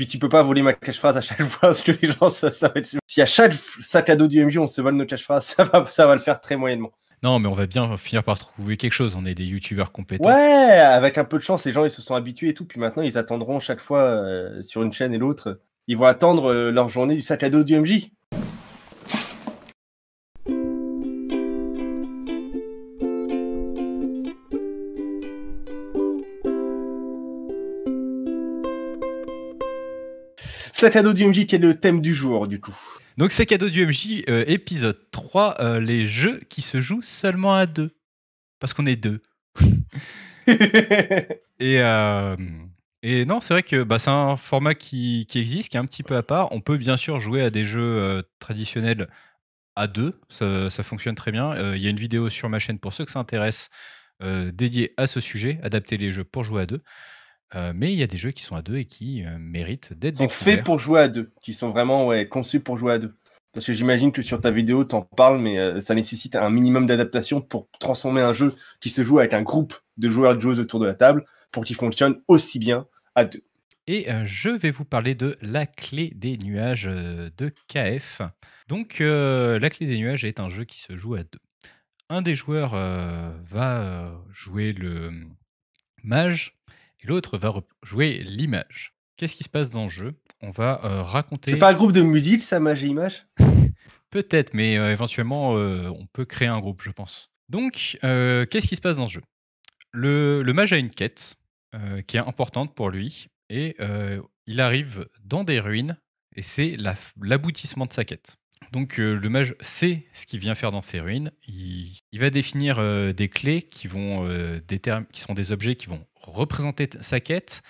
Puis tu peux pas voler ma cache-phrase à chaque fois parce que les gens, ça, ça va être... Si à chaque sac à dos du MJ, on se vole nos cache-phrases, ça va, ça va le faire très moyennement. Non, mais on va bien finir par trouver quelque chose. On est des youtubeurs compétents. Ouais, avec un peu de chance, les gens ils se sont habitués et tout. Puis maintenant, ils attendront chaque fois euh, sur une chaîne et l'autre. Ils vont attendre euh, leur journée du sac à dos du MJ. Sac à dos du MJ qui est le thème du jour, du coup. Donc c'est cadeau du MJ, euh, épisode 3, euh, les jeux qui se jouent seulement à deux. Parce qu'on est deux. et, euh, et non, c'est vrai que bah, c'est un format qui, qui, existe, qui est un petit peu à part. On peut bien sûr jouer à des jeux traditionnels à deux, ça, ça, fonctionne très bien. Il y a une vidéo sur ma chaîne pour ceux que ça intéresse, dédiée à ce sujet, adapter les jeux pour jouer à deux. Euh, mais il y a des jeux qui sont à deux et qui euh, méritent d'être sont faits pour jouer à deux, qui sont vraiment ouais, conçus pour jouer à deux. Parce que j'imagine que sur ta vidéo, tu en parles, mais euh, ça nécessite un minimum d'adaptation pour transformer un jeu qui se joue avec un groupe de joueurs et de joueuses autour de la table pour qu'il fonctionne aussi bien à deux. Et je vais vous parler de La Clé des Nuages de KF. Donc, La Clé des Nuages est un jeu qui se joue à deux. Un des joueurs va jouer le mage et l'autre va jouer l'image. Qu'est-ce qui se passe dans le jeu? On va euh, raconter. C'est pas un groupe de musique, ça, Mage et Image? Peut-être, mais euh, éventuellement, euh, on peut créer un groupe, je pense. Donc, qu'est-ce qui se passe dans ce jeu? Le, mage a une quête qui est importante pour lui, et il arrive dans des ruines, et c'est l'aboutissement de sa quête. Donc le mage sait ce qu'il vient faire dans ces ruines. Il, va définir des clés qui vont qui sont des objets qui vont représenter sa quête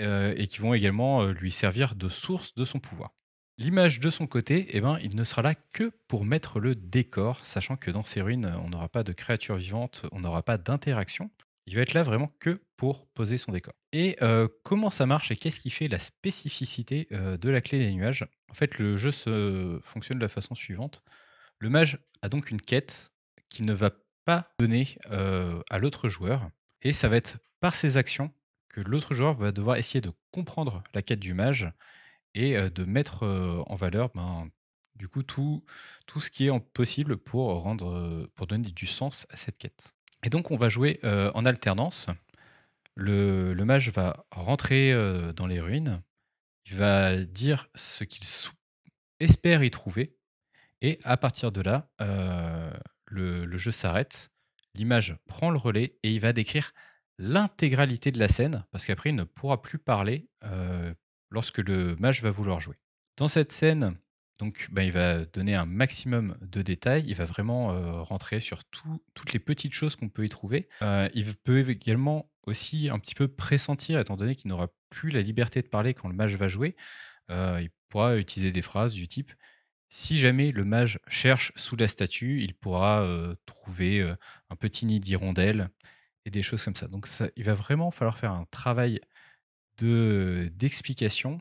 euh, et qui vont également euh, lui servir de source de son pouvoir. L'image de son côté, eh ben, il ne sera là que pour mettre le décor, sachant que dans ces ruines, on n'aura pas de créatures vivantes, on n'aura pas d'interaction. Il va être là vraiment que pour poser son décor. Et comment ça marche et qu'est-ce qui fait la spécificité de la clé des nuages? En fait, le jeu fonctionne de la façon suivante. Le mage a donc une quête qu'il ne va pas donner à l'autre joueur. Et ça va être par ses actions que l'autre joueur va devoir essayer de comprendre la quête du mage et de mettre en valeur ben, du tout, tout ce qui est possible pour donner du sens à cette quête. Et donc on va jouer en alternance. Le, mage va rentrer dans les ruines, il va dire ce qu'il espère y trouver, et à partir de là, le, le jeu s'arrête, l'image prend le relais et il va décrire l'intégralité de la scène, parce qu'après il ne pourra plus parler lorsque le mage va vouloir jouer. Dans cette scène, donc, ben, il va donner un maximum de détails, il va vraiment rentrer sur toutes les petites choses qu'on peut y trouver. il peut également aussi un petit peu pressentir, étant donné qu'il n'aura plus la liberté de parler quand le mage va jouer. il pourra utiliser des phrases du type si jamais le mage cherche sous la statue, il pourra trouver un petit nid d'hirondelle et des choses comme ça. Donc il va vraiment falloir faire un travail de d'explication,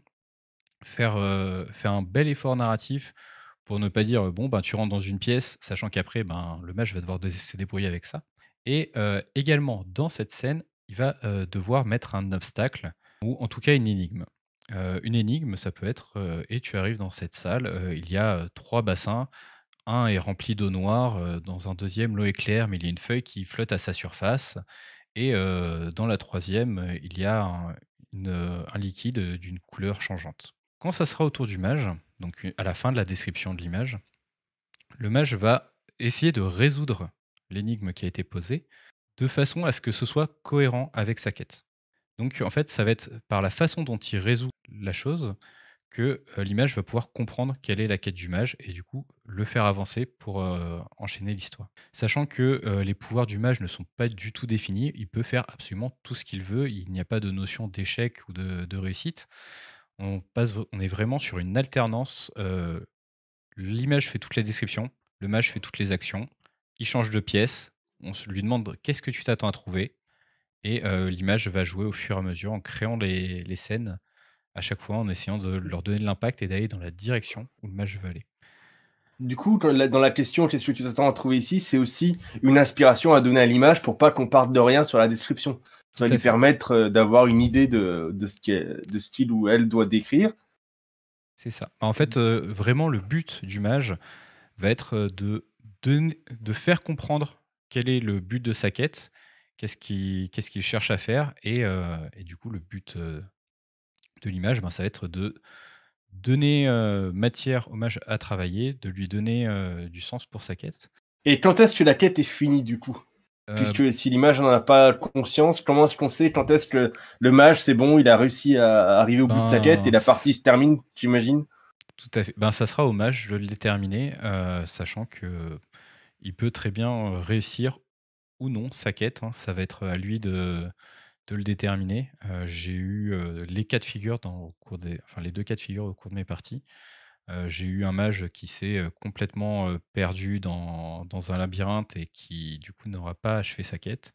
faire, euh, faire un bel effort narratif pour ne pas dire bon ben tu rentres dans une pièce, sachant qu'après ben le mage va devoir se débrouiller avec ça. Et euh, également dans cette scène, il va euh, devoir mettre un obstacle ou en tout cas une énigme. une énigme, ça peut être et tu arrives dans cette salle, il y a trois bassins un est rempli d'eau noire, euh, dans un deuxième, l'eau est claire, mais il y a une feuille qui flotte à sa surface. Et euh, dans la troisième, euh, il y a un, liquide d'une couleur changeante. Quand ça sera autour du mage, donc à la fin de la description de l'image, le mage va essayer de résoudre l'énigme qui a été posée de façon à ce que ce soit cohérent avec sa quête. Donc en fait, ça va être par la façon dont il résout la chose que l'image va pouvoir comprendre quelle est la quête du mage et du coup le faire avancer pour enchaîner l'histoire. Sachant que les pouvoirs du mage ne sont pas du tout définis, il peut faire absolument tout ce qu'il veut, il n'y a pas de notion d'échec ou de, réussite. On, est vraiment sur une alternance. l'image fait toutes les descriptions, le mage fait toutes les actions, il change de pièce, on lui demande qu'est-ce que tu t'attends à trouver, et l'image va jouer au fur et à mesure en créant les scènes à chaque fois en essayant de leur donner de l'impact et d'aller dans la direction où le match veut aller. Du coup, dans la question, qu'est-ce que tu t'attends à trouver ici, c'est aussi une inspiration à donner à l'image pour pas qu'on parte de rien sur la description. Ça va lui permettre euh, d'avoir une idée de, de, ce qu'il ou elle doit décrire. C'est ça. En fait, euh, vraiment, le but du mage va être euh, de, de, faire comprendre quel est le but de sa quête, qu'est-ce qu'il cherche à faire, et, et, du coup, le but de l'image, ben, ça va être de donner matière au mage à travailler, de lui donner du sens pour sa quête. Et quand est-ce que la quête est finie du coup? Puisque si l'image n'en a pas conscience, comment est-ce qu'on sait quand est-ce que le mage, c'est bon, il a réussi à arriver au bout de sa quête et la ben, partie se termine, j'imagine? Tout à fait. Ben, ça sera au mage de le déterminer, sachant que il peut très bien réussir ou non sa quête. Hein. Ça va être à lui de, de le déterminer. j'ai eu les cas de figure dans, cours des, enfin les deux cas de figure au cours de mes parties. j'ai eu un mage qui s'est complètement perdu dans, un labyrinthe et qui du coup n'aura pas achevé sa quête.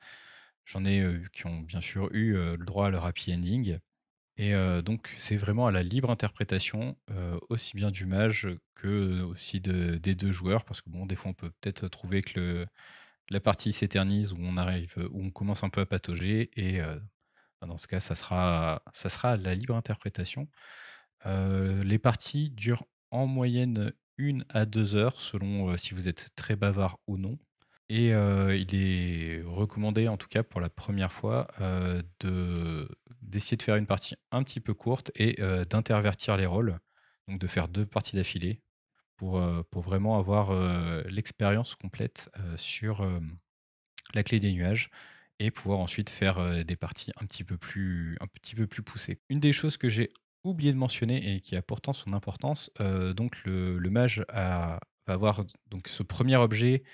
J'en ai qui ont bien sûr eu le droit à leur happy ending. Et donc c'est vraiment à la libre interprétation aussi bien du mage que aussi de, des deux joueurs parce que bon des fois on peut peut-être trouver que le, la partie s'éternise où on arrive, où on commence un peu à patauger, et bah, dans ce cas, ça sera, ça sera la libre interprétation. les parties durent en moyenne une à deux heures, selon si vous êtes très bavard ou non. Et il est recommandé, en tout cas pour la première fois, de, d'essayer de faire une partie un petit peu courte et d'intervertir les rôles, donc de faire deux parties d'affilée pour, pour vraiment avoir l'expérience complète sur la clé des nuages et pouvoir ensuite faire des parties un petit peu plus, un petit peu plus poussées. Une des choses que j'ai oublié de mentionner et qui a pourtant son importance, donc le, mage va avoir donc ce premier objet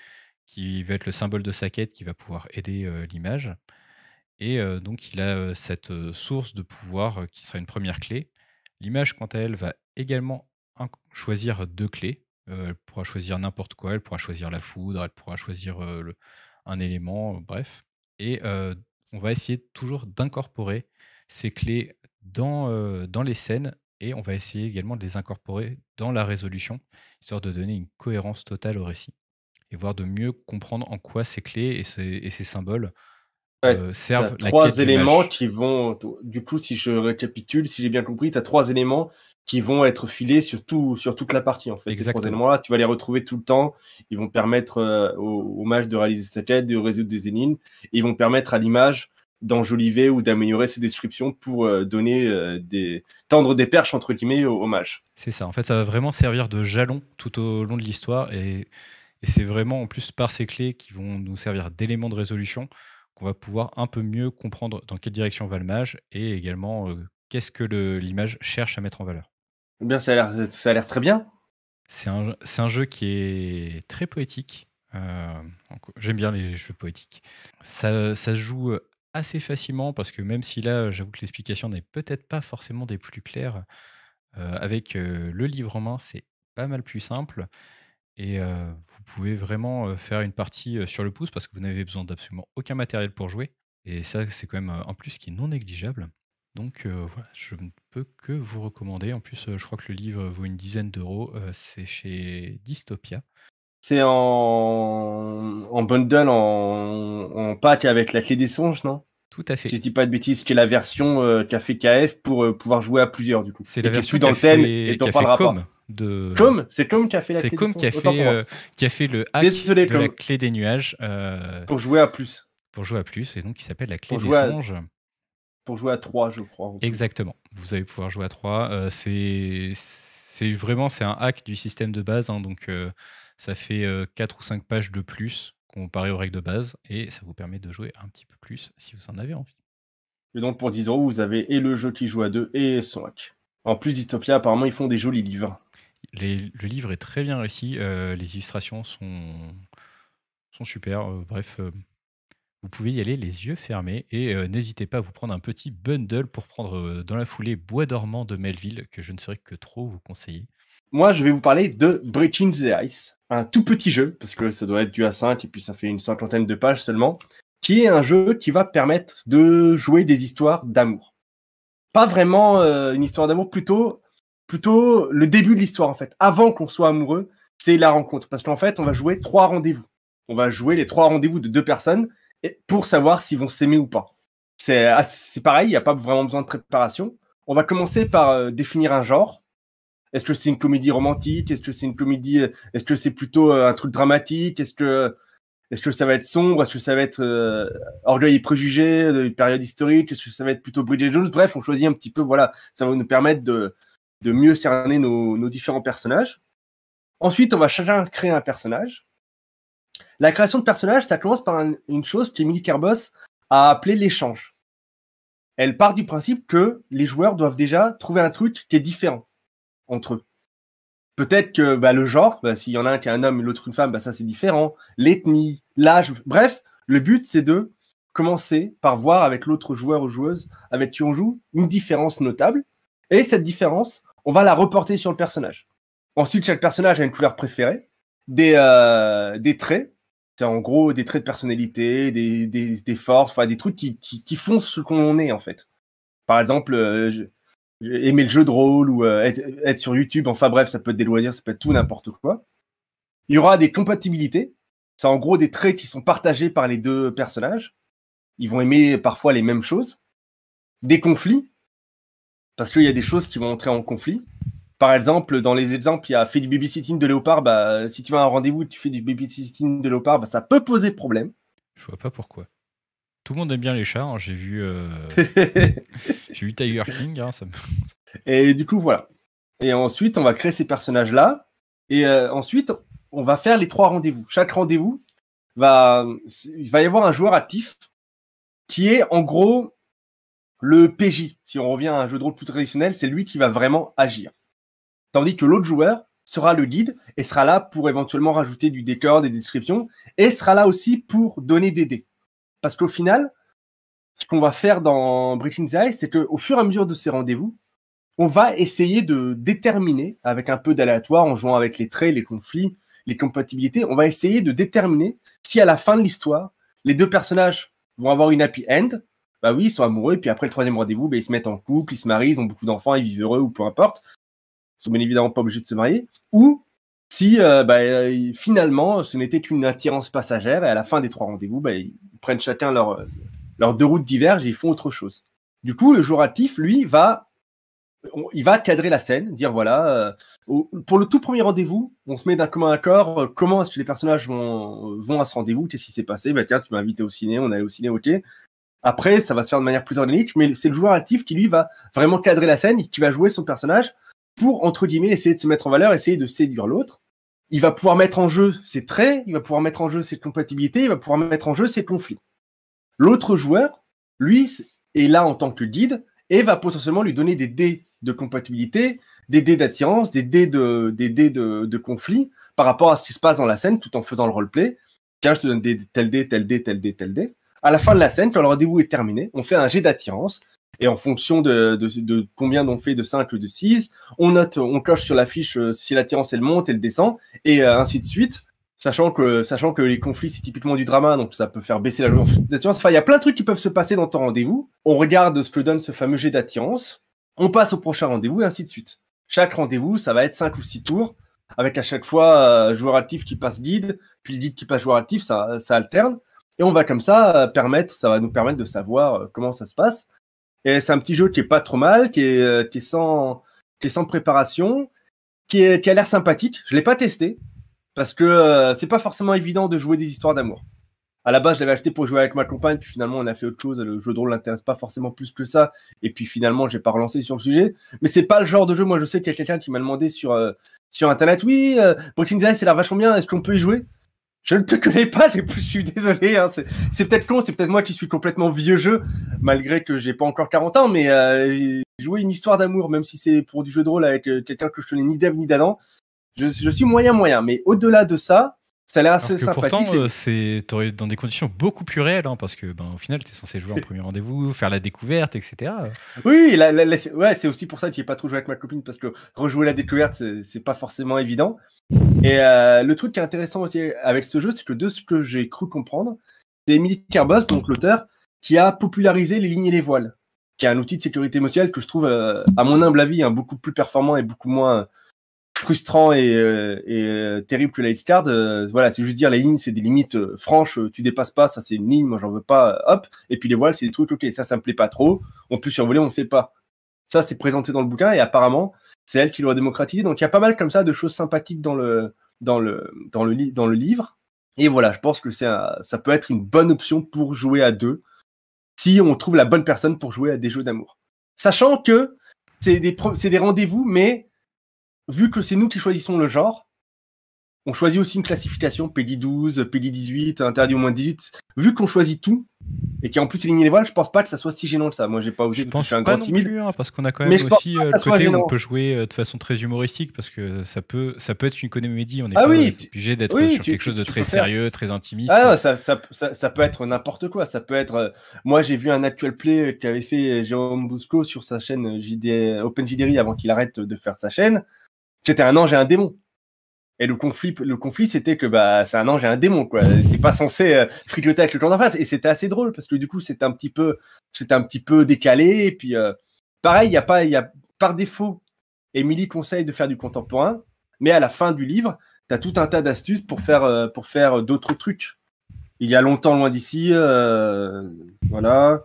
qui va être le symbole de sa quête qui va pouvoir aider l'image. Et donc il a cette source de pouvoir qui sera une première clé. L'image, quant à elle, va également choisir deux clés. elle pourra choisir n'importe quoi, elle pourra choisir la foudre, elle pourra choisir un élément, bref. Et on va essayer toujours d'incorporer ces clés dans, dans les scènes et on va essayer également de les incorporer dans la résolution, histoire de donner une cohérence totale au récit et voir de mieux comprendre en quoi ces clés et ces, et ces symboles euh, servent. trois éléments qui vont, du coup, si je récapitule, si j'ai bien compris, tu as trois éléments qui vont être filés sur, sur toute la partie. En fait. Ces trois éléments-là, tu vas les retrouver tout le temps. Ils vont permettre euh, au, mage de réaliser sa quête, de résoudre des énigmes. Et ils vont permettre à l'image d'enjoliver ou d'améliorer ses descriptions pour euh, donner euh, des tendre des perches entre guillemets au, mage. C'est ça. En fait, ça va vraiment servir de jalon tout au long de l'histoire et, et c'est vraiment en plus par ces clés qui vont nous servir d'éléments de résolution qu'on va pouvoir un peu mieux comprendre dans quelle direction va le mage et également qu'est-ce que l'image cherche à mettre en valeur. Eh bien, ça a l'air très bien. C'est un, jeu qui est très poétique. Euh, j'aime bien les jeux poétiques. Ça, ça, se joue assez facilement parce que même si là, j'avoue que l'explication n'est peut-être pas forcément des plus claires, euh, avec euh, le livre en main, c'est pas mal plus simple. Et vous pouvez vraiment faire une partie sur le pouce parce que vous n'avez besoin d'absolument aucun matériel pour jouer. Et ça, c'est quand même un plus qui est non négligeable. Donc euh, voilà, je ne peux que vous recommander. En plus, euh, je crois que le livre vaut une dizaine d'euros. Euh, c'est chez Dystopia. C'est en, en bundle, en... en pack avec la clé des songes, non? Tout à fait. Si je dis pas de bêtises, qui est la version qu'a fait KF pour pouvoir jouer à plusieurs du coup. C'est la version plus dans le thème et t'en parleras pas. De... Com, c'est Com qui a fait la clé des songes. C'est Com qui a, fait, qui a fait le hack de la clé des nuages. Pour jouer à plus. Pour jouer à plus, et donc il s'appelle la clé des songes pour jouer à 3, je crois. Exactement. Vous allez pouvoir jouer à 3. Euh, c'est vraiment c'est un hack du système de base. Hein, donc, euh, ça fait 4 euh, ou 5 pages de plus comparé aux règles de base. Et ça vous permet de jouer un petit peu plus si vous en avez envie. Et donc, pour 10 euros, vous avez et le jeu qui joue à 2 et son hack. En plus, Dystopia, apparemment, ils font des jolis livres. le livre est très bien réussi. les illustrations sont, sont super. bref vous pouvez y aller les yeux fermés et euh, n'hésitez pas à vous prendre un petit bundle pour prendre euh, dans la foulée Bois dormant de Melville que je ne saurais que trop vous conseiller. Moi, je vais vous parler de Breaking the Ice, un tout petit jeu, parce que ça doit être du A5 et puis ça fait une cinquantaine de pages seulement, qui est un jeu qui va permettre de jouer des histoires d'amour. Pas vraiment euh, une histoire d'amour, plutôt, plutôt le début de l'histoire en fait. Avant qu'on soit amoureux, c'est la rencontre. Parce qu'en fait, on va jouer trois rendez-vous. On va jouer les trois rendez-vous de deux personnes pour savoir s'ils vont s'aimer ou pas. C'est pareil, il n'y a pas vraiment besoin de préparation. On va commencer par euh, définir un genre. Est-ce que c'est une comédie romantique? Est-ce que c'est une comédie euh, Est-ce que c'est plutôt euh, un truc dramatique? Est-ce que est-ce que ça va être sombre? Est-ce que ça va être orgueil et préjugé de période historique? Est-ce que ça va être plutôt Bridget Jones? Bref, on choisit un petit peu. Voilà, ça va nous permettre de, de mieux cerner nos, nos différents personnages. Ensuite, on va chacun créer un personnage. La création de personnage, ça commence par une chose qu'Emily Kerbos a appelée l'échange. Elle part du principe que les joueurs doivent déjà trouver un truc qui est différent entre eux. Peut-être que bah, le genre, bah, s'il y en a un qui est un homme et l'autre une femme, bah, ça c'est différent. L'ethnie, l'âge, bref, le but c'est de commencer par voir avec l'autre joueur ou joueuse avec qui on joue une différence notable. Et cette différence, on va la reporter sur le personnage. Ensuite, chaque personnage a une couleur préférée, des, euh, des traits, c'est en gros des traits de personnalité, des, forces, enfin des trucs qui font ce qu'on est en fait. Par exemple, euh, aimer le jeu de rôle ou euh, être, être, sur YouTube, enfin bref, ça peut être des loisirs, ça peut être tout n'importe quoi. Il y aura des compatibilités, c'est en gros des traits qui sont partagés par les deux personnages. Ils vont aimer parfois les mêmes choses. Des conflits, parce qu'il y a des choses qui vont entrer en conflit. Par exemple, dans les exemples, il y a fait du babysitting de léopard. Bah, si tu vas à un rendez-vous et tu fais du babysitting de léopard, bah, ça peut poser problème. Je vois pas pourquoi. Tout le monde aime bien les chats. Hein. J'ai vu, euh... j'ai vu Tiger King. Hein, ça me... Et du coup, voilà. Et ensuite, on va créer ces personnages-là. Et euh, ensuite, on va faire les trois rendez-vous. Chaque rendez-vous va, il va y avoir un joueur actif qui est en gros le PJ. Si on revient à un jeu de rôle plus traditionnel, c'est lui qui va vraiment agir. Tandis que l'autre joueur sera le guide et sera là pour éventuellement rajouter du décor, des descriptions, et sera là aussi pour donner des dés. Parce qu'au final, ce qu'on va faire dans Breaking the Ice, c'est qu'au fur et à mesure de ces rendez-vous, on va essayer de déterminer, avec un peu d'aléatoire, en jouant avec les traits, les conflits, les compatibilités, on va essayer de déterminer si à la fin de l'histoire, les deux personnages vont avoir une happy end. Bah oui, ils sont amoureux, puis après le troisième rendez-vous, bah, ils se mettent en couple, ils se marient, ils ont beaucoup d'enfants, ils vivent heureux ou peu importe sont bien évidemment pas obligés de se marier, ou si euh, bah, finalement ce n'était qu'une attirance passagère et à la fin des trois rendez-vous, bah, ils prennent chacun leur, leurs deux routes divergent et ils font autre chose. Du coup, le joueur actif, lui, va, il va cadrer la scène, dire voilà, euh, pour le tout premier rendez-vous, on se met d'un commun accord, euh, comment est-ce que les personnages vont, vont à ce rendez-vous, qu'est-ce qui s'est passé, bah tiens, tu m'as invité au ciné, on allait au ciné, ok. Après, ça va se faire de manière plus organique, mais c'est le joueur actif qui lui va vraiment cadrer la scène, qui va jouer son personnage pour, entre guillemets, essayer de se mettre en valeur, essayer de séduire l'autre. Il va pouvoir mettre en jeu ses traits, il va pouvoir mettre en jeu ses compatibilités, il va pouvoir mettre en jeu ses conflits. L'autre joueur, lui, est là en tant que guide et va potentiellement lui donner des dés de compatibilité, des dés d'attirance, des dés de, des dés de, de conflit par rapport à ce qui se passe dans la scène tout en faisant le roleplay. Tiens, je te donne tel dé, tel dé, tel dé, tel dé. À la fin de la scène, quand le rendez-vous est terminé, on fait un jet d'attirance et en fonction de, de, de combien on fait de 5 ou de 6, on note, on coche sur la fiche euh, si l'attirance elle monte, elle descend, et euh, ainsi de suite. Sachant que, sachant que les conflits, c'est typiquement du drama, donc ça peut faire baisser la d'attirance. Enfin, il y a plein de trucs qui peuvent se passer dans ton rendez-vous. On regarde ce que donne ce fameux jet d'attirance. On passe au prochain rendez-vous, et ainsi de suite. Chaque rendez-vous, ça va être 5 ou 6 tours, avec à chaque fois euh, joueur actif qui passe guide, puis le guide qui passe joueur actif, ça, ça alterne. Et on va comme ça permettre, ça va nous permettre de savoir comment ça se passe. Et c'est un petit jeu qui est pas trop mal, qui est, euh, qui est, sans, qui est sans préparation, qui, est, qui a l'air sympathique. Je l'ai pas testé parce que euh, c'est pas forcément évident de jouer des histoires d'amour. À la base, je l'avais acheté pour jouer avec ma compagne, puis finalement, on a fait autre chose. Le jeu de rôle l'intéresse pas forcément plus que ça. Et puis finalement, j'ai pas relancé sur le sujet. Mais c'est pas le genre de jeu. Moi, je sais qu'il y a quelqu'un qui m'a demandé sur, euh, sur internet, oui, euh, Breaking c'est l'air vachement bien. Est-ce qu'on peut y jouer? Je ne te connais pas, je suis désolé. Hein, c'est peut-être con, c'est peut-être moi qui suis complètement vieux jeu, malgré que j'ai pas encore 40 ans, mais euh, jouer une histoire d'amour, même si c'est pour du jeu de rôle avec euh, quelqu'un que je connais ni d'Ève ni d'Adam, je, je, suis moyen moyen. Mais au-delà de ça, ça a l'air assez sympathique. Pourtant, euh, c'est dans des conditions beaucoup plus réelles, hein, parce que ben, au final, tu es censé jouer en premier rendez-vous, faire la découverte, etc. Oui, ouais, c'est aussi pour ça que j'ai pas trop joué avec ma copine, parce que rejouer la découverte, c'est pas forcément évident. Et euh, le truc qui est intéressant aussi avec ce jeu, c'est que de ce que j'ai cru comprendre, c'est Emily Kerbos, donc l'auteur, qui a popularisé les lignes et les voiles, qui est un outil de sécurité émotionnelle que je trouve, euh, à mon humble avis, hein, beaucoup plus performant et beaucoup moins frustrant et, et terrible que la card. voilà, c'est juste dire les lignes, c'est des limites franches. Tu dépasses pas, ça c'est une ligne, moi j'en veux pas. Hop. Et puis les voiles, c'est des trucs. Ok, ça, ça me plaît pas trop. On peut survoler, on fait pas. Ça, c'est présenté dans le bouquin et apparemment, c'est elle qui l'a démocratisé. Donc il y a pas mal comme ça de choses sympathiques dans le dans le dans le, dans le livre. Et voilà, je pense que ça peut être une bonne option pour jouer à deux si on trouve la bonne personne pour jouer à des jeux d'amour. Sachant que c'est des rendez-vous, mais vu que c'est nous qui choisissons le genre, on choisit aussi une classification PD 12, PD 18, interdit au moins 18. Vu qu'on choisit tout et qu'en plus ligné les voiles, je pense pas que ça soit si gênant que ça. Moi, j'ai pas osé. Je suis un grand timide. Plus, hein, parce qu'on a quand même aussi euh, le côté où on peut jouer euh, de façon très humoristique parce que ça peut, ça peut être une comédie. On est ah pas obligé d'être sur quelque chose de très sérieux, très intimiste. Ah ça, ça, ça, peut être n'importe quoi. Ça peut être. Euh, moi, j'ai vu un actual play qu'avait fait Jérôme Bousco sur sa chaîne JD, Open avant qu'il arrête de faire sa chaîne. C'était un ange et un démon. Et le conflit, le conflit, c'était que bah c'est un ange et un démon quoi. T'es pas censé euh, fricoter avec le clan d'en face. Et c'était assez drôle parce que du coup c'était un petit peu, c'était un petit peu décalé. Et puis euh, pareil, il y a pas, il y a par défaut, Émilie conseille de faire du contemporain, mais à la fin du livre, tu as tout un tas d'astuces pour faire, euh, pour faire d'autres trucs. Il y a longtemps loin d'ici, voilà.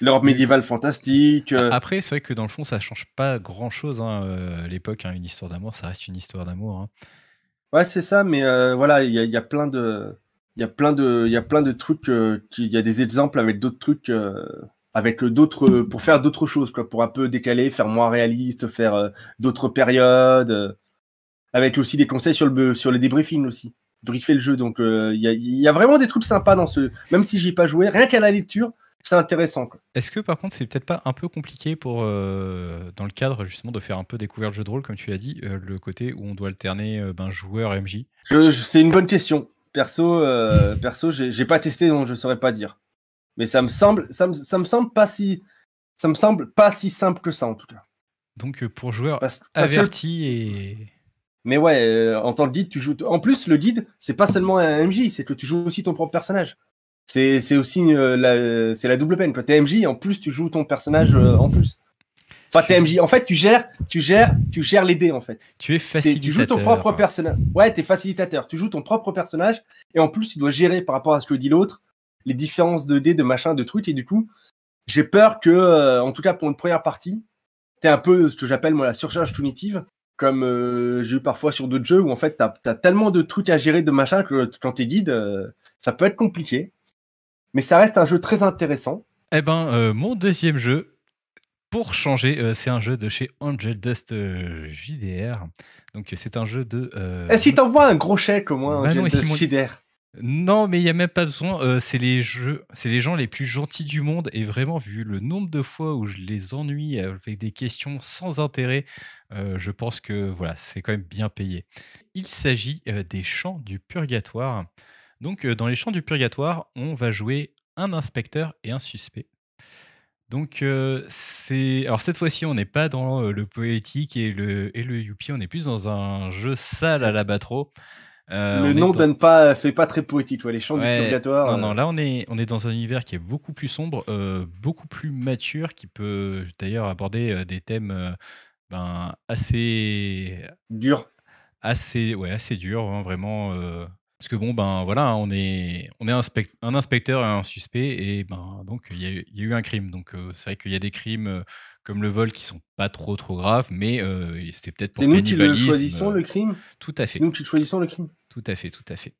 L'Europe médiévale fantastique. Après, c'est vrai que dans le fond, ça change pas grand chose. Hein, l'époque, hein, une histoire d'amour, ça reste une histoire d'amour. Hein. Ouais, c'est ça, mais euh, voilà, il y a, y a, plein de. Il y a plein de, il y a plein de trucs, euh, il y a des exemples avec d'autres trucs, euh, avec d'autres, pour faire d'autres choses, quoi, pour un peu décaler, faire moins réaliste, faire d'autres périodes, avec aussi des conseils sur le, sur le débriefing aussi, briefer le jeu. Donc il y a, y, a, vraiment des trucs sympas dans ce, même si j'y ai pas joué, rien qu'à la lecture, c'est intéressant. Est-ce que par contre c'est peut-être pas un peu compliqué pour euh, dans le cadre justement de faire un peu découvrir le jeu de rôle comme tu l'as dit, euh, le côté où on doit alterner euh, ben, joueur MJ C'est une bonne question. Perso, perso, j'ai pas testé donc je saurais pas dire. Mais ça me semble, ça me, ça me, semble pas si, ça me semble pas si simple que ça en tout cas. Donc pour joueurs avertis et mais ouais, en tant que guide, tu joues. En plus, le guide, c'est pas seulement un MJ, c'est que tu joues aussi ton propre personnage c'est aussi euh, la, c'est la double peine. Quand t'es MJ, en plus, tu joues ton personnage euh, en plus. Enfin, t'es MJ. En fait, tu gères, tu gères, tu gères les dés, en fait. Tu es facilitateur. Tu joues ton propre personnage. Ouais, t'es facilitateur. Tu joues ton propre personnage. Et en plus, tu dois gérer par rapport à ce que dit l'autre, les différences de dés, de machin, de trucs. Et du coup, j'ai peur que, euh, en tout cas, pour une première partie, t'es un peu ce que j'appelle, moi, la surcharge cognitive. Comme j'ai eu parfois sur d'autres jeux où, en fait, t'as as tellement de trucs à gérer, de machin, que quand t'es guide, ça peut être compliqué mais ça reste un jeu très intéressant. Eh ben, euh, mon deuxième jeu, pour changer, euh, c'est un jeu de chez Angel Dust euh, JDR. Donc c'est un jeu de. Est-ce qu'il t'envoie un gros chèque au moins, bah Angel Dust JDR non, mais il n'y a même pas besoin. c'est les jeux, c'est les gens les plus gentils du monde et vraiment vu le nombre de fois où je les ennuie avec des questions sans intérêt, je pense que voilà, c'est quand même bien payé. Il s'agit des Chants du Purgatoire. Donc, dans les champs du purgatoire, on va jouer un inspecteur et un suspect. Donc, c'est. Alors, cette fois-ci, on n'est pas dans le poétique et le, et le Youpi, on est plus dans un jeu sale à la batro. le nom donne pas, fait pas très poétique, les champs du purgatoire. Non, non, là, on est, on est dans un univers qui est beaucoup plus sombre, beaucoup plus mature, qui peut d'ailleurs aborder des thèmes ben, assez. Durs. Assez, ouais, assez durs, hein, vraiment. Parce que bon, ben voilà, on est, on est un, un inspecteur et un suspect, et ben donc il y, a eu un crime. Donc euh, c'est vrai qu'il y a des crimes euh, comme le vol qui sont pas trop trop graves, mais euh, c'était peut-être pour C'est nous qui le choisissons le crime? Tout à fait. C'est nous qui choisissons le crime? Tout à fait, tout à fait.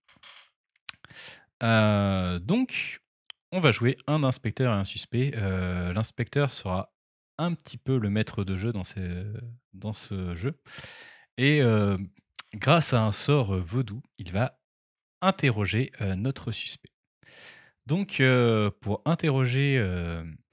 donc, on va jouer un inspecteur et un suspect. L'inspecteur sera un petit peu le maître de jeu dans, dans ce jeu. Et grâce à un sort vaudou, il va interroger notre suspect. Donc, pour interroger.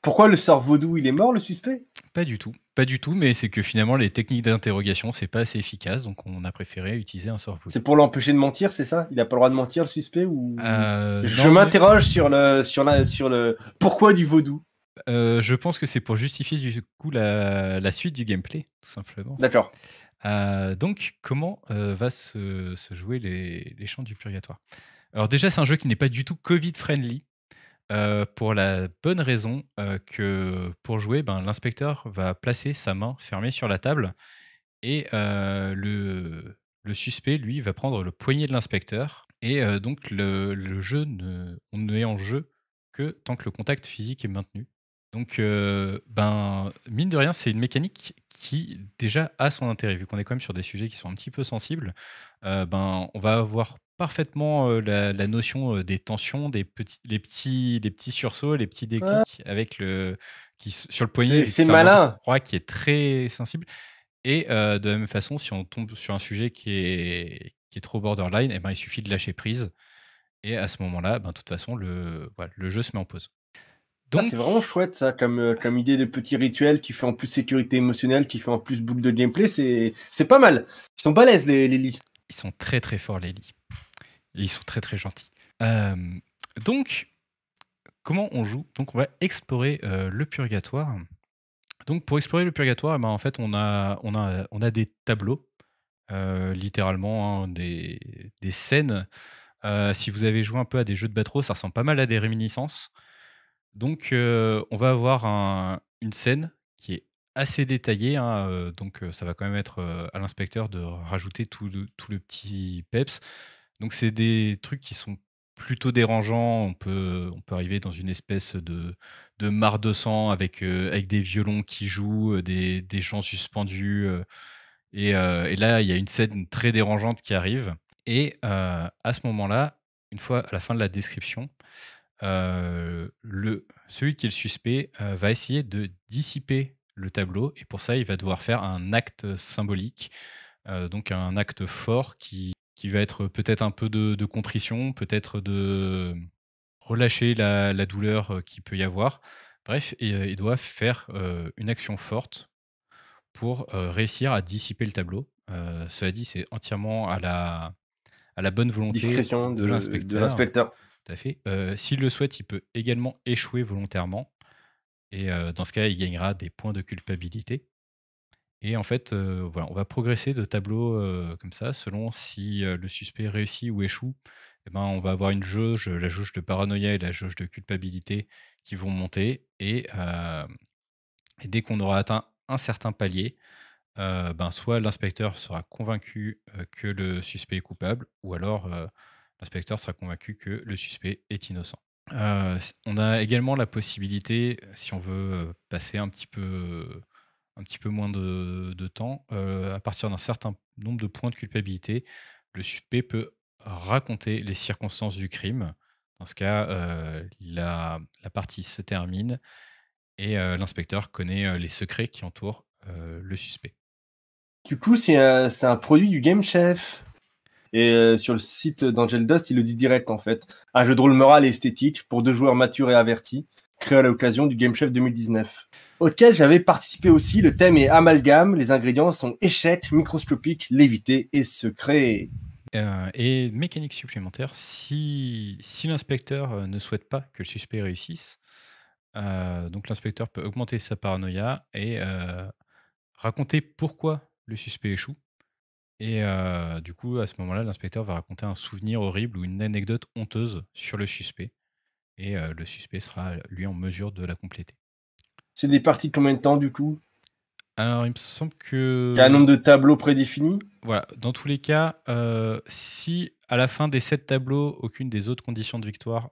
Pourquoi le sort vaudou, il est mort, le suspect? Pas du tout. Pas du tout, mais c'est que finalement, les techniques d'interrogation, c'est pas assez efficace, donc on a préféré utiliser un sort vaudou. C'est pour l'empêcher de mentir, c'est ça? Il a pas le droit de mentir, le suspect ou... Je m'interroge sur, le, sur, la, sur le pourquoi du vaudou. je pense que c'est pour justifier du coup la, la, suite du gameplay, tout simplement. D'accord. Euh, donc, comment euh, va se, jouer les, les, champs du purgatoire? Alors déjà, c'est un jeu qui n'est pas du tout Covid-friendly, euh, pour la bonne raison que pour jouer, ben, l'inspecteur va placer sa main fermée sur la table Et le, le suspect, lui, va prendre le poignet de l'inspecteur. Et donc le, le jeu ne, on ne est en jeu que tant que le contact physique est maintenu. Donc, ben, mine de rien, c'est une mécanique qui déjà a son intérêt, vu qu'on est quand même sur des sujets qui sont un petit peu sensibles. ben, on va avoir parfaitement la, notion des tensions, des petits, les petits, les petits sursauts, les petits déclics avec le qui sur le poignet. C'est malin. Croix qui est très sensible. Et de la même façon, si on tombe sur un sujet qui est qui est trop borderline, eh ben, il suffit de lâcher prise. Et à ce moment-là, ben, de toute façon, le, le jeu se met en pause. Ah, c'est vraiment chouette ça, comme, euh, comme idée de petit rituel qui fait en plus sécurité émotionnelle, qui fait en plus boucle de gameplay, c'est, pas mal. Ils sont balèzes les, les lits. Ils sont très très forts les lits. ils sont très très gentils. Euh, donc, comment on joue? Donc on va explorer euh, le purgatoire. Donc pour explorer le purgatoire, eh ben, en fait on a, on a, on a des tableaux, littéralement hein, des, des, scènes. si vous avez joué un peu à des jeux de bateau, ça ressemble pas mal à des réminiscences. Donc, on va avoir une scène qui est assez détaillée, hein, donc ça va quand même être, à l'inspecteur de rajouter tout le petit peps. Donc c'est des trucs qui sont plutôt dérangeants. On peut arriver dans une espèce de de mare de sang avec, des violons qui jouent, des gens suspendus, et là, il y a une scène très dérangeante qui arrive et à ce moment-là, une fois à la fin de la description le, celui qui est le suspect va essayer de dissiper le tableau et pour ça il va devoir faire un acte symbolique, donc un acte fort qui, qui va être peut-être un peu de, contrition, peut-être de relâcher la, douleur qu'il peut y avoir. Bref, il doit faire une action forte pour réussir à dissiper le tableau. cela dit, c'est entièrement à la, à la bonne volonté de l'inspecteur fait. S'il le souhaite, il peut également échouer volontairement. Et dans ce cas, il gagnera des points de culpabilité. Et en fait, voilà, on va progresser de tableau comme ça, selon si le suspect réussit ou échoue. Eh ben, on va avoir une jauge, la jauge de paranoïa et la jauge de culpabilité qui vont monter. Et, dès qu'on aura atteint un certain palier, ben, soit l'inspecteur sera convaincu que le suspect est coupable, ou alors l'inspecteur sera convaincu que le suspect est innocent. Euh, on a également la possibilité, si on veut euh, passer un petit peu, un petit peu moins de, temps, euh, à partir d'un certain nombre de points de culpabilité, le suspect peut raconter les circonstances du crime. Dans ce cas, la, partie se termine et l'inspecteur connaît les secrets qui entourent le suspect. Du coup, c'est un produit du Game Chef. Et euh, sur le site d'Angel Dust, il le dit direct en fait. Un jeu de rôle moral et esthétique pour deux joueurs matures et avertis, créé à l'occasion du Game Chef 2019. Auquel j'avais participé aussi, le thème est amalgame, les ingrédients sont échec, microscopique, lévité et secret. Euh, et mécanique supplémentaire, si, si l'inspecteur euh, ne souhaite pas que le suspect réussisse, donc l'inspecteur peut augmenter sa paranoïa et raconter pourquoi le suspect échoue. Et du coup, à ce moment-là, l'inspecteur va raconter un souvenir horrible ou une anecdote honteuse sur le suspect et le suspect sera, lui, en mesure de la compléter. C'est des parties de combien de temps, du coup? Alors, il me semble que Il y a un nombre de tableaux prédéfinis? voilà, dans tous les cas, si à la fin des 7 tableaux, aucune des autres conditions de victoire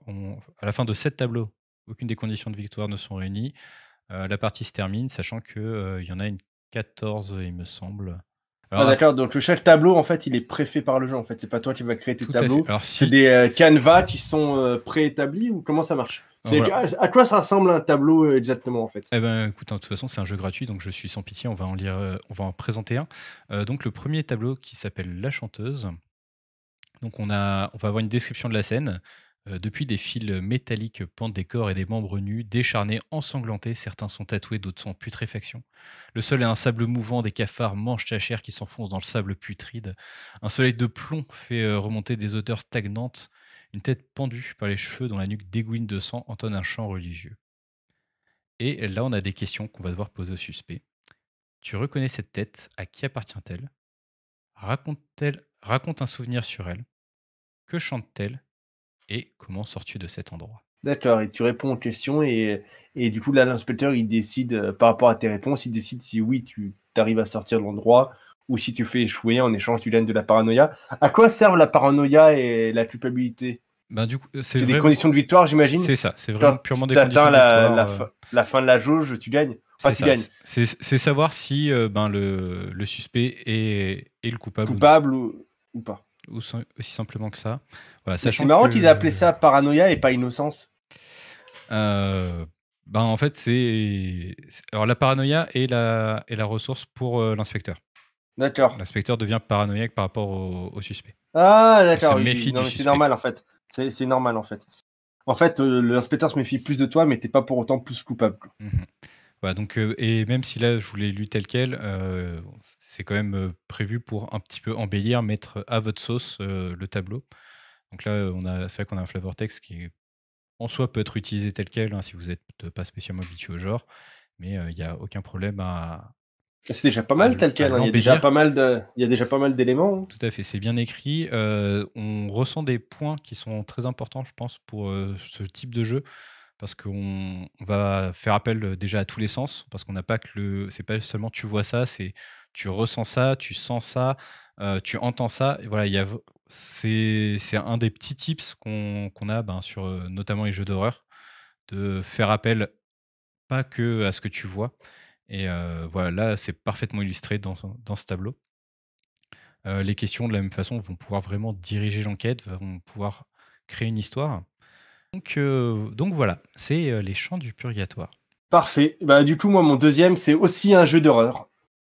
à la fin de 7 tableaux, aucune des conditions de victoire ne sont réunies, la partie se termine, sachant qu'il y en a une 14, il me semble. Ah, d'accord, donc chaque tableau en fait il est préfet par le jeu en fait, c'est pas toi qui vas créer tes tableaux, c'est des euh, canevas qui sont euh, préétablis ou comment ça marche? À quoi ça ressemble un tableau euh, exactement en fait? Eh ben écoute, hein, de toute façon c'est un jeu gratuit donc je suis sans pitié, on va en lire, on va en présenter un. donc le premier tableau qui s'appelle La chanteuse. Donc on, a, on va avoir une description de la scène. Euh, depuis des fils métalliques pendent des corps et des membres nus, décharnés, ensanglantés, certains sont tatoués, d'autres sont en putréfaction. Le sol est un sable mouvant, des cafards mangent ta chair qui s'enfonce dans le sable putride. Un soleil de plomb fait euh, remonter des odeurs stagnantes. Une tête pendue par les cheveux dont la nuque dégouine de sang entonne un chant religieux. Et là, on a des questions qu'on va devoir poser au suspect. Tu reconnais cette tête? À qui appartient-elle? Raconte-t-elle Raconte un souvenir sur elle. Que chante-t-elle? Et comment sors-tu de cet endroit? D'accord, et tu réponds aux questions et, et du coup là l'inspecteur il décide euh, par rapport à tes réponses, il décide si oui tu arrives à sortir de l'endroit ou si tu fais échouer, en échange tu gagnes de la paranoïa. À quoi servent la paranoïa et la culpabilité? Du coup, c'est des conditions de victoire, j'imagine? C'est ça, c'est vraiment purement des conditions de victoire. La, euh. la, fin de la jauge, tu gagnes. Enfin, tu gagnes. C'est savoir si euh, ben, le, le, suspect est, est, le coupable. Coupable ou, ou pas. Ou aussi simplement que ça. Voilà, c'est marrant qu'ils aient appelé ça paranoïa et pas innocence. Euh, ben, en fait, c'est. Alors, la paranoïa est la, est la ressource pour l'inspecteur. D'accord. L'inspecteur devient paranoïaque par rapport au, suspect. Ah, d'accord. c'est normal en fait. C'est normal en fait. En fait, euh, l'inspecteur se méfie plus de toi, mais t'es pas pour autant plus coupable. Donc, euh, et même si là, je vous l'ai lu tel quel, euh, c'est quand même prévu pour un petit peu embellir, mettre à votre sauce le tableau. Donc là, on a, c'est vrai qu'on a un flavor text qui, en soi, peut être utilisé tel quel hein, si vous n'êtes pas spécialement habitué au genre, mais il n'y a aucun problème à, c'est déjà pas mal tel quel. Hein. Il, y a déjà pas mal de... Il y a déjà pas mal d'éléments. Tout à fait, c'est bien écrit. Euh, on ressent des points qui sont très importants, je pense, pour euh, ce type de jeu. Parce qu'on va faire appel euh, déjà à tous les sens. Parce qu'on n'a pas que le. C'est pas seulement tu vois ça, c'est tu ressens ça, tu sens ça, tu entends ça. Et voilà, a... c'est un des petits tips qu'on a ben, sur notamment les jeux d'horreur. De faire appel pas que à ce que tu vois, et voilà, là, c'est parfaitement illustré dans, dans ce tableau. les questions, de la même façon, vont pouvoir vraiment diriger l'enquête, vont pouvoir créer une histoire. Donc, donc voilà, c'est les chants du purgatoire. Parfait. Bah, du coup, moi, mon deuxième, c'est aussi un jeu d'horreur,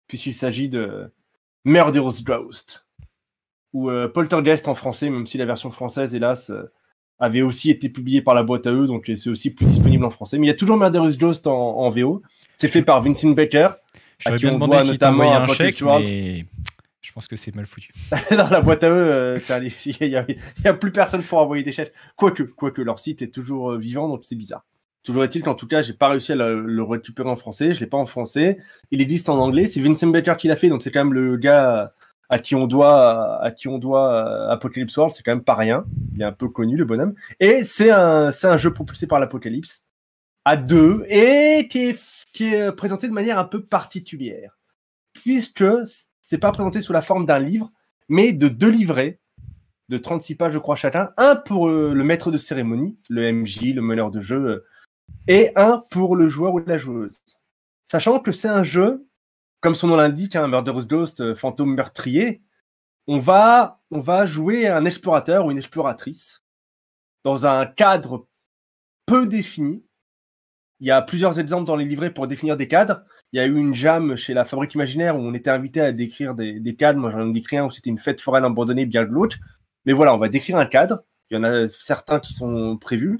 puisqu'il s'agit de Murderous Ghost, ou Poltergeist en français, même si la version française, hélas, avait aussi été publié par la boîte à eux, donc c'est aussi plus disponible en français. Mais il y a toujours Murderous Ghost en, VO. C'est fait par Vincent Baker, à qui on doit notamment un chèque, mais je pense que c'est mal foutu. Dans la boîte à eux, euh, il n'y a, plus personne pour envoyer des chèques. Quoique, quoique leur site est toujours euh, vivant, donc c'est bizarre. Toujours est-il qu'en tout cas, j'ai pas réussi à le, récupérer en français. Je l'ai pas en français. Il existe en anglais. C'est Vincent Baker qui l'a fait, donc c'est quand même le gars à qui on doit, euh, Apocalypse World, c'est quand même pas rien. Il est un peu connu, le bonhomme. Et c'est un, jeu propulsé par l'Apocalypse à deux et qui est présenté de manière un peu particulière. Puisque c'est pas présenté sous la forme d'un livre, mais de deux livrets de 36 pages, je crois, chacun. Un pour euh, le maître de cérémonie, le MJ, le meneur de jeu, euh, et un pour le joueur ou la joueuse. Sachant que c'est un jeu comme son nom l'indique, un Murderous Ghost, euh, fantôme meurtrier, on va, on va jouer un explorateur ou une exploratrice dans un cadre peu défini. Il y a plusieurs exemples dans les livrets pour définir des cadres. Il y a eu une jam chez la Fabrique Imaginaire où on était invité à décrire des, cadres. Moi, j'en ai décrit un où c'était une fête foraine abandonnée bien glauque. Mais voilà, on va décrire un cadre. Il y en a certains qui sont prévus.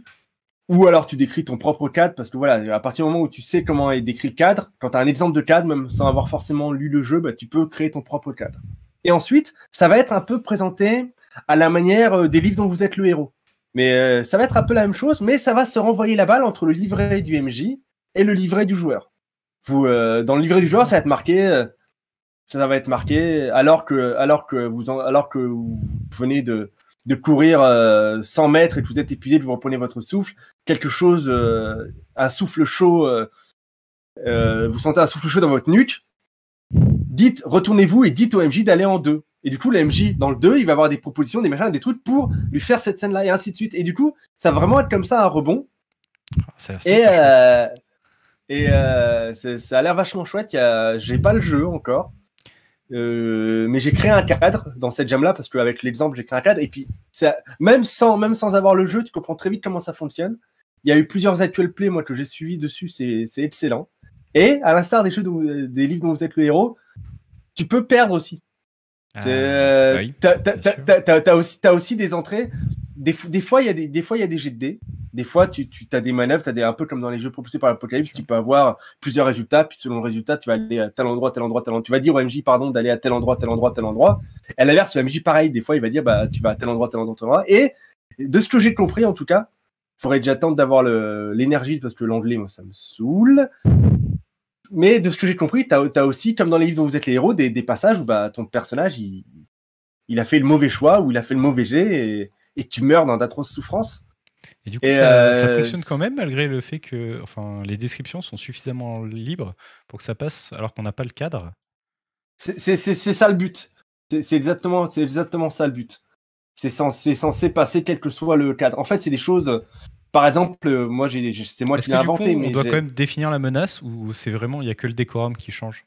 Ou alors tu décris ton propre cadre, parce que voilà, à partir du moment où tu sais comment est décrit le cadre, quand tu as un exemple de cadre, même sans avoir forcément lu le jeu, bah, tu peux créer ton propre cadre. Et ensuite, ça va être un peu présenté à la manière euh, des livres dont vous êtes le héros. Mais euh, ça va être un peu la même chose, mais ça va se renvoyer la balle entre le livret du MJ et le livret du joueur. Vous, euh, dans le livret du joueur, ça va être marqué, ça va être marqué alors que, alors que vous, alors que vous venez de, de courir 100 mètres et que vous êtes épuisé, que vous reprenez votre souffle, quelque chose, euh, un souffle chaud, euh, euh, vous sentez un souffle chaud dans votre nuque, dites, retournez-vous et dites au MJ d'aller en deux. Et du coup, le MJ, dans le 2, il va avoir des propositions, des machins, des trucs pour lui faire cette scène-là, et ainsi de suite. Et du coup, ça va vraiment être comme ça un rebond. Ah, et et ça a l'air vachement chouette. J'ai pas le jeu encore. mais j'ai créé un cadre dans cette jam là parce qu'avec l'exemple j'ai créé un cadre et puis même sans même sans avoir le jeu tu comprends très vite comment ça fonctionne il y a eu plusieurs actual plays, moi, que j'ai suivi dessus, c'est excellent. Et à l'instar des jeux des livres dont vous êtes le héros, tu peux perdre aussi. Tu as, aussi, as aussi des entrées. Des, des, fois, il y a des, des fois, il y a des jets de dés. Des fois, tu, tu as des manœuvres, as des, un peu comme dans les jeux propulsés par l'Apocalypse, tu peux avoir plusieurs résultats, puis selon le résultat, tu vas aller à tel endroit, tel endroit, tel endroit. Tu vas dire au MJ, pardon, d'aller à tel endroit, tel endroit, tel endroit. Et à l'inverse, le MJ, pareil, des fois, il va dire, bah, tu vas à tel endroit, tel endroit, tel endroit. Et de ce que j'ai compris, en tout cas, faudrait déjà attendre d'avoir l'énergie parce que l'anglais, moi, ça me saoule. Mais de ce que j'ai compris, tu as, aussi, comme dans les livres dont vous êtes les héros, des, passages où bah, ton personnage, il, il, a fait le mauvais choix, ou il a fait le mauvais jet, et, tu meurs dans d'atroces souffrances. Et du coup, ça, euh, fonctionne quand même, malgré le fait que enfin, les descriptions sont suffisamment libres pour que ça passe, alors qu'on n'a pas le cadre C'est ça le but. C'est exactement, exactement ça le but. C'est censé, censé passer quel que soit le cadre. En fait, c'est des choses. Par exemple, euh, moi, c'est moi qui l'ai du coup, inventé, on mais doit quand même définir la menace ou c'est vraiment il y a que le décorum qui change?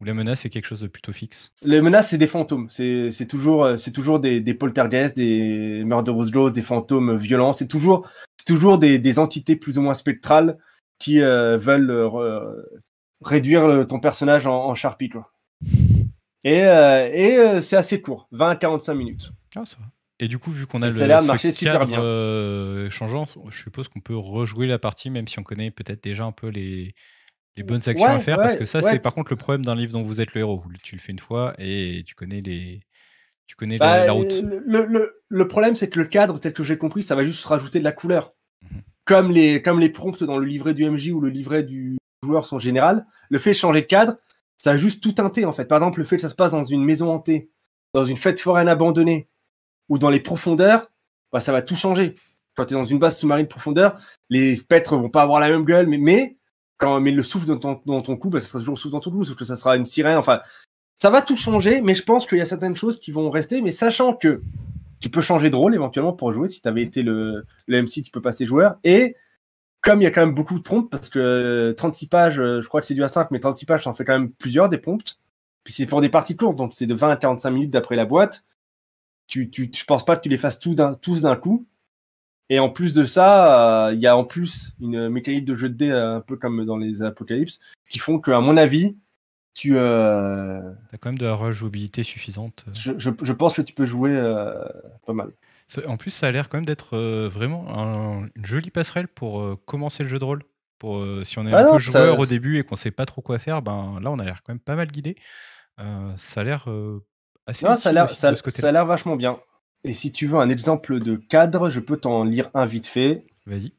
Ou la menace est quelque chose de plutôt fixe les menaces, c'est des fantômes. C'est toujours, euh, toujours des, des poltergeists, des murderous ghosts, des fantômes violents. C'est toujours, des, des entités plus ou moins spectrales qui euh, veulent euh, re- réduire ton personnage en, en charpie, quoi. Et, euh, et c'est assez court, 20 à 45 minutes. Ah, ça va. Et du coup, vu qu'on a Et le ça a marcher super bien. changeant, je suppose qu'on peut rejouer la partie même si on connaît peut-être déjà un peu les, les bonnes actions à Ouais, faire. parce que ça, ouais. c'est par contre le problème d'un livre dont vous êtes le héros. Tu le fais une fois et tu connais les, tu connais la- Bah, la, route. Le, le- le- problème, c'est que le cadre, tel que j'ai compris, ça va juste rajouter de la couleur. Mhm. Comme, les, comme les prompts dans le livret du MJ ou le livret du joueur sont général, le fait de changer de cadre, ça a juste tout teinté en fait. Par exemple, le fait que ça se passe dans une maison hantée, dans une fête foraine abandonnée, ou dans les profondeurs, bah, ça va tout changer. Quand tu es dans une base sous-marine profondeur, les spectres vont pas avoir la même gueule, mais, mais quand mais le souffle dans ton, dans ton cou, bah, ça sera toujours le souffle dans ton cou, sauf que ça sera une sirène. Enfin, ça va tout changer, mais je pense qu'il y a certaines choses qui vont rester, mais sachant que tu peux changer de rôle éventuellement pour jouer. Si tu avais été le, le MC, tu peux passer joueur. Et comme il y a quand même beaucoup de prompts, parce que euh, 36 pages, euh, je crois que c'est du A5, mais 36 pages, ça en fait quand même plusieurs des prompts. Puis c'est pour des parties courtes, donc c'est de 20 à 45 minutes d'après la boîte. Tu, tu, je pense pas que tu les fasses d'un, tous d'un coup. Et en plus de ça, euh, il y a en plus une mécanique de jeu de dés, euh, un peu comme dans les apocalypses, qui font que, à mon avis, tu, euh, T'as quand même de la rejouabilité suffisante. je, je, je pense que tu peux jouer euh, pas mal. En plus, ça a l'air quand même d'être vraiment un- une jolie passerelle pour commencer le jeu de rôle. Pour, si on est Ah un non, peu ça- joueur au début et qu'on sait pas trop quoi faire, ben là on a l'air quand même pas mal guidé. Ça a l'air assez Non, ça l'air, a l'air vachement bien. Et si tu veux un exemple de cadre, je peux t'en lire un vite fait. Vas-y.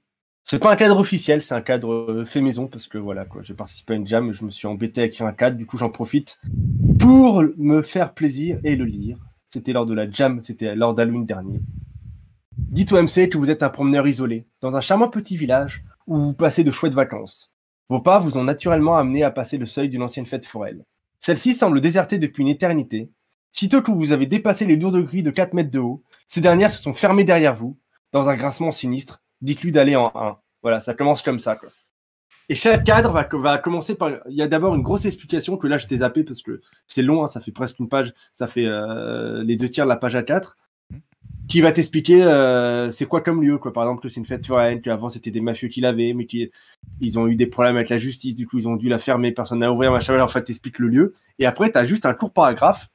C'est pas un cadre officiel, c'est un cadre euh, fait maison parce que voilà quoi, j'ai participé à une jam, je me suis embêté à écrire un cadre, du coup j'en profite pour me faire plaisir et le lire. C'était lors de la jam, c'était lors d'Halloween dernier. Dites au MC que vous êtes un promeneur isolé dans un charmant petit village où vous passez de chouettes vacances. Vos pas vous ont naturellement amené à passer le seuil d'une ancienne fête foraine. Celle-ci semble désertée depuis une éternité. Sitôt que vous avez dépassé les lourdes grilles de 4 mètres de haut, ces dernières se sont fermées derrière vous, dans un grincement sinistre. Dites-lui d'aller en 1. Voilà, ça commence comme ça. Quoi. Et chaque cadre va, commencer par. Il y a d'abord une grosse explication que là je t'ai zappé parce que c'est long, hein, ça fait presque une page, ça fait euh, les deux tiers de la page A4, qui va t'expliquer euh, c'est quoi comme lieu. Quoi. Par exemple, que c'est une fête foraine, qu'avant c'était des mafieux qui l'avaient, mais qui ils ont eu des problèmes avec la justice, du coup ils ont dû la fermer, personne n'a ouvert, machin. En fait, t'expliques le lieu. Et après, tu as juste un court paragraphe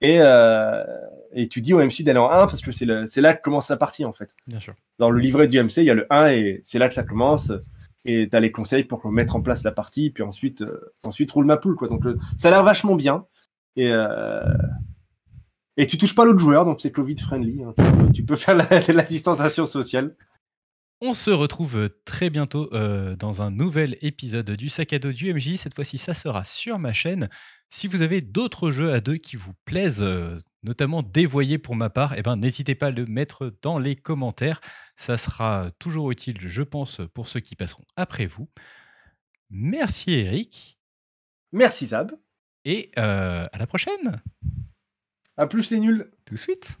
et, euh, et tu dis au MC d'aller en 1 parce que c'est là que commence la partie en fait. Bien sûr. Dans le livret du MC, il y a le 1 et c'est là que ça commence. Et tu as les conseils pour mettre en place la partie, puis ensuite, euh, ensuite roule ma poule. Quoi. Donc euh, ça a l'air vachement bien. Et, euh, et tu touches pas l'autre joueur, donc c'est Covid friendly. hein. Tu, peux, tu peux faire la, la distanciation sociale. On se retrouve très bientôt euh, dans un nouvel épisode du sac à dos du MJ. Cette fois-ci, ça sera sur ma chaîne. Si vous avez d'autres jeux à deux qui vous plaisent, euh, notamment dévoyés pour ma part, eh ben, n'hésitez pas à le mettre dans les commentaires. Ça sera toujours utile, je pense, pour ceux qui passeront après vous. Merci Eric Merci Zab. et euh, à la prochaine. À plus les nuls. Tout de suite.